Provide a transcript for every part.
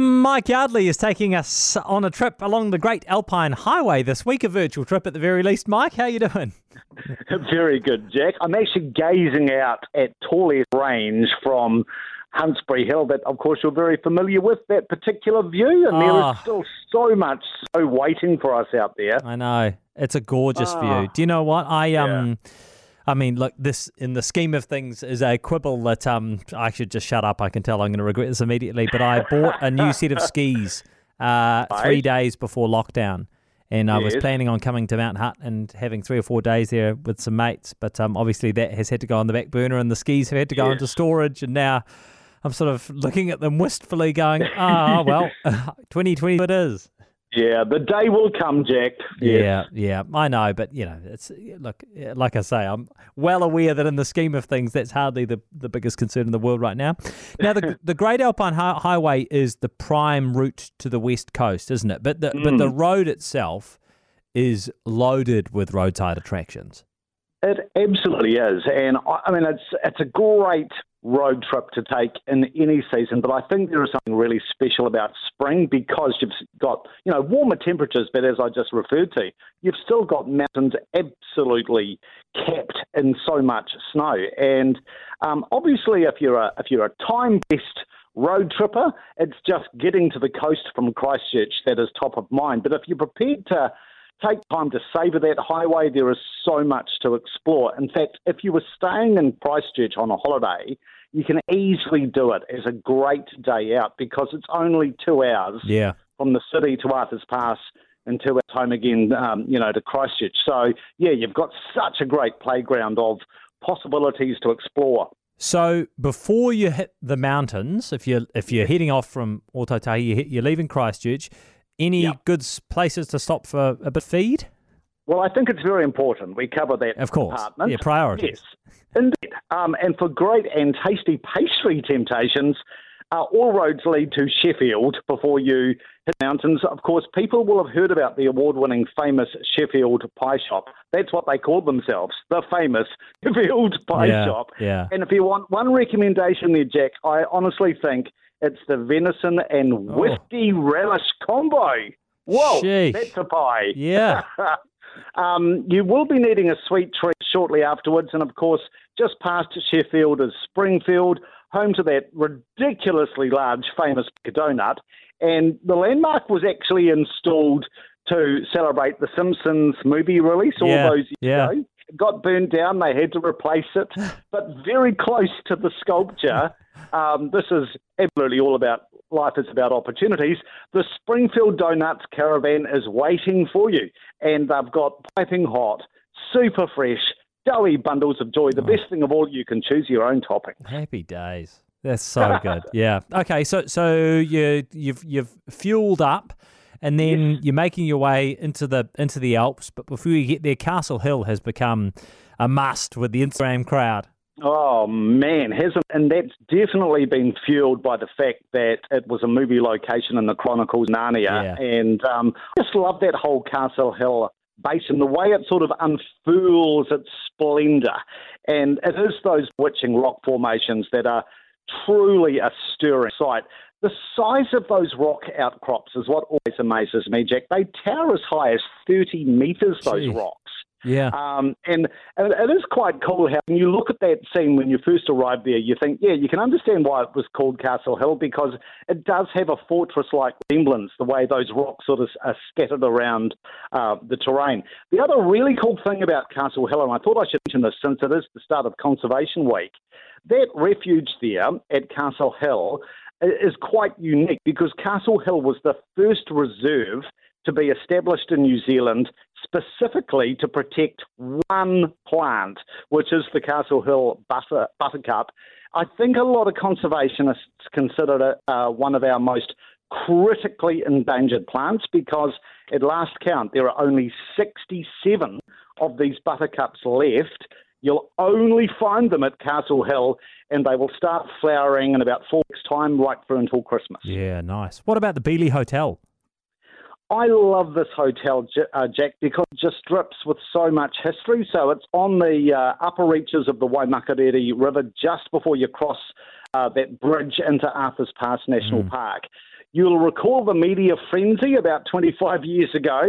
Mike Yardley is taking us on a trip along the Great Alpine Highway this week, a virtual trip at the very least. Mike, how are you doing? Very good, Jack. I'm actually gazing out at Torlesse Range from Huntsbury Hill that, of course, you're very familiar with, that particular view, and there Ah. is still so much so waiting for us out there. I know it's a gorgeous Ah. view. Do you know what I um? I mean, look, this in the scheme of things is a quibble that um I should just shut up. I can tell I'm going to regret this immediately. But I bought a new set of skis uh, three days before lockdown, and I was planning on coming to Mount Hutt and having three or four days there with some mates. But um, obviously that has had to go on the back burner, and the skis have had to go Yes. into storage, and now. I'm sort of looking at them wistfully, going, "Ah, well, 2020 it is." Yeah, the day will come, Jack. Yes. Yeah, yeah, I know, but you know, it's look, like I say, I'm well aware that in the scheme of things, that's hardly the, the biggest concern in the world right now. Now, the the Great Alpine Hi- Highway is the prime route to the west coast, isn't it? But the but the mm. road itself is loaded with roadside attractions. It absolutely is, and I, I mean it's it's a great road trip to take in any season. But I think there is something really special about spring because you've got you know warmer temperatures, but as I just referred to, you've still got mountains absolutely capped in so much snow. And um, obviously, if you're a if you're a time based road tripper, it's just getting to the coast from Christchurch that is top of mind. But if you're prepared to take time to savour that highway. There is so much to explore. In fact, if you were staying in Christchurch on a holiday, you can easily do it as a great day out because it's only two hours Yeah, from the city to Arthur's Pass and two hours home again, um, you know, to Christchurch. So, yeah, you've got such a great playground of possibilities to explore. So before you hit the mountains, if you're if you're heading off from hit- you're leaving Christchurch. Any Yeah. good places to stop for a bit feed? Well, I think it's very important we cover that Of course, department. yeah, priorities. Yes, indeed. Um, and for great and tasty pastry temptations, uh, all roads lead to Sheffield before you hit mountains. Of course, people will have heard about the award-winning famous Sheffield Pie Shop. That's what they call themselves, the famous Sheffield Pie Yeah, Shop. yeah. And if you want one recommendation there, Jack, I honestly think it's the venison and Oh. whiskey relish combo. Whoa, Sheesh. that's a pie. Yeah. um, you will be needing a sweet treat shortly afterwards, and of course, just past Sheffield is Springfield, home to that ridiculously large, famous donut. And the landmark was actually installed to celebrate the Simpsons movie release all Yeah, those years yeah. ago. Got burned down; they had to replace it, but very close to the sculpture. Um, this is absolutely all about life is about opportunities. The Springfield Donuts caravan is waiting for you, and they've got piping hot, super fresh, doughy bundles of joy. The best thing of all, you can choose your own topping. Happy days. That's so good. Yeah. Okay. So so you you've you've fueled up, and then you're making your way into the into the Alps. But before you get there, Castle Hill has become a must with the Instagram crowd. Oh man, hasn't and that's definitely been fueled by the fact that it was a movie location in the Chronicles Narnia, Yeah. and um, I just love that whole Castle Hill basin, the way it sort of unfurls its splendour, and it is those witching rock formations that are truly a stirring sight. The size of those rock outcrops is what always amazes me, Jack. They tower as high as 30 metres, those rocks. Yeah. Um, and, and it is quite cool how when you look at that scene when you first arrive there, you think, yeah, you can understand why it was called Castle Hill because it does have a fortress-like resemblance, the way those rocks sort of are scattered around uh, the terrain. The other really cool thing about Castle Hill, and I thought I should mention this since it is the start of Conservation Week, that refuge there at Castle Hill is quite unique because Castle Hill was the first reserve to be established in New Zealand specifically to protect one plant, which is the Castle Hill butter, buttercup. I think a lot of conservationists consider it uh, one of our most critically endangered plants because at last count there are only 67 of these buttercups left. You'll only find them at Castle Hill, and they will start flowering in about four weeks' time, right through until Christmas. Yeah. Nice. What about the Bealey Hotel? I love this hotel, uh, Jack, because it just drips with so much history. So it's on the uh, upper reaches of the Waimakariri River just before you cross uh, that bridge into Arthur's Pass National Park. You'll recall the media frenzy about 25 years ago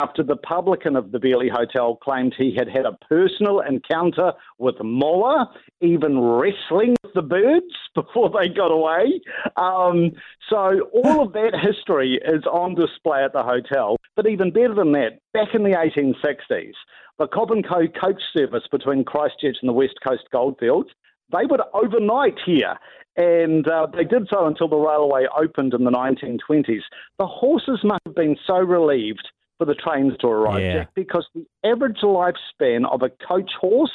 after the publican of the Bealey Hotel claimed he had had a personal encounter with Moa, even wrestling with the birds before they got away. Um, so all of that history is on display at the hotel. But even better than that, back in the 1860s, the Cobb and Co coach service between Christchurch and the West Coast Goldfields, they would overnight here and uh, they did so until the railway opened in the 1920s. The horses must have been so relieved for the trains to arrive, Yeah. Jack, because the average lifespan of a coach horse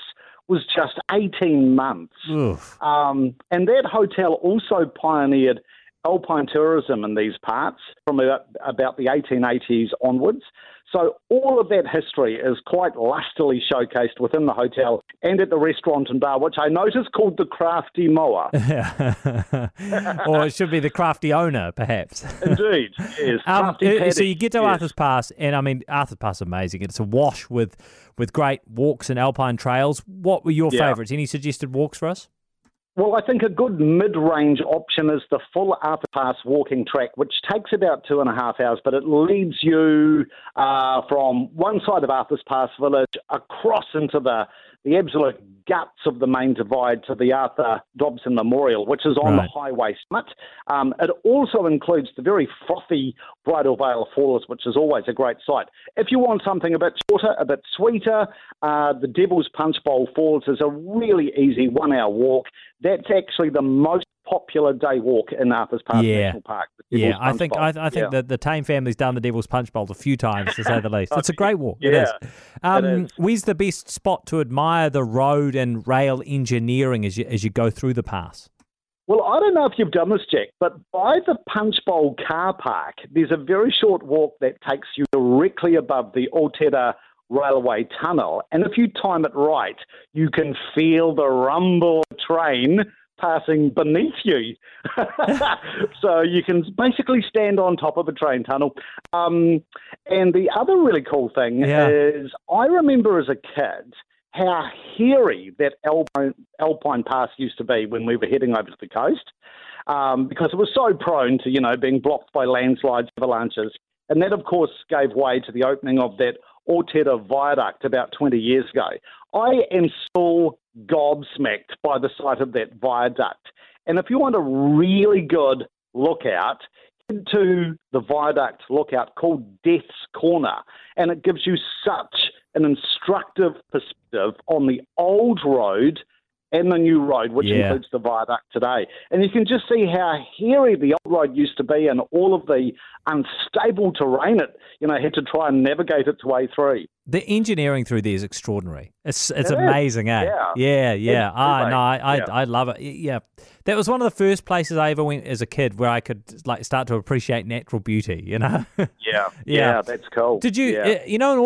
was just 18 months. Um, and that hotel also pioneered alpine tourism in these parts from about, about the 1880s onwards. So all of that history is quite lustily showcased within the hotel and at the restaurant and bar, which I notice called the Crafty Moa. or it should be the crafty owner, perhaps. Indeed, yes. Um, Crafty uh, so you get to yes. Arthur's Pass, and I mean Arthur's Pass is amazing. It's a wash with with great walks and alpine trails. What were your Yeah. favourites? Any suggested walks for us? Well, I think a good mid-range option is the full Arthur Pass walking track, which takes about two and a half hours, but it leads you uh, from one side of Arthur's Pass village across into the the absolute guts of the main divide to the Arthur Dobson Memorial, which is on Right. the highway summit. Um, it also includes the very frothy Bridal Veil Falls, which is always a great sight. If you want something a bit shorter, a bit sweeter, uh, the Devil's Punch Bowl Falls is a really easy one-hour walk. That's actually the most popular day walk in Arthur's Pass Yeah. National Park. Yeah, I think I, I think Yeah. that the Tame family's done the Devil's Punch Bowl a few times, to say the least. It's a great walk. It Yeah, is. Um, is. Where's the best spot to admire the road and rail engineering as you as you go through the pass? Well, I don't know if you've done this, Jack, but by the Punch Bowl car park, there's a very short walk that takes you directly above the Otira Railway Tunnel. And if you time it right, you can feel the rumble of train passing beneath you. so you can basically stand on top of a train tunnel. Um, and the other really cool thing Yeah. is I remember as a kid how hairy that Alpine, Alpine Pass used to be when we were heading over to the coast um, because it was so prone to, you know, being blocked by landslides, avalanches. And that, of course, gave way to the opening of that Otira Viaduct about 20 years ago. I am still gobsmacked by the sight of that viaduct. And if you want a really good lookout, head to the viaduct lookout called Death's Corner. And it gives you such an instructive perspective on the old road and the new road, which Yeah. includes the viaduct today. And you can just see how hairy the old road used to be and all of the unstable terrain it, you know, had to try and navigate its way through. The engineering through there is extraordinary. It's it's It amazing, eh? yeah. yeah, yeah. Ah, no, I, I yeah. I love it. Yeah, that was one of the first places I ever went as a kid where I could like start to appreciate natural beauty. You know. Yeah, Yeah. yeah, that's cool. Did you, Yeah. you know, in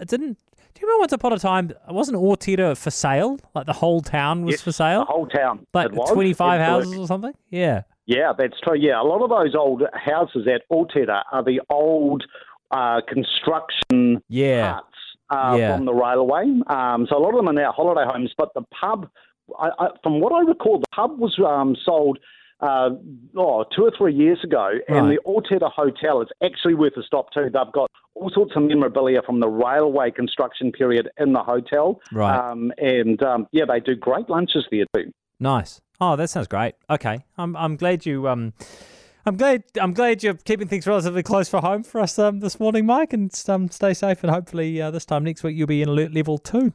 it didn't. Do you remember once upon a time, wasn't Otira for sale? Like the whole town was Yes, for sale? The whole town. like 25 absolutely. houses or something? Yeah. Yeah, that's true. Yeah, a lot of those old houses at Otira are the old uh, construction Yeah. parts uh, Yeah. from the railway. Um, so a lot of them are now holiday homes, but the pub, I, I, from what I recall, the pub was um, sold uh, oh, two or three years ago, and Right. the Otira Hotel is actually worth a stop too. They've got all sorts of memorabilia from the railway construction period in the hotel. Right. Um, and um, yeah, they do great lunches there too. Nice. Oh, that sounds great. Okay. I'm I'm glad you um I'm glad I'm glad you're keeping things relatively close for home for us um, this morning, Mike, and um, stay safe and hopefully uh, this time next week you'll be in alert level two.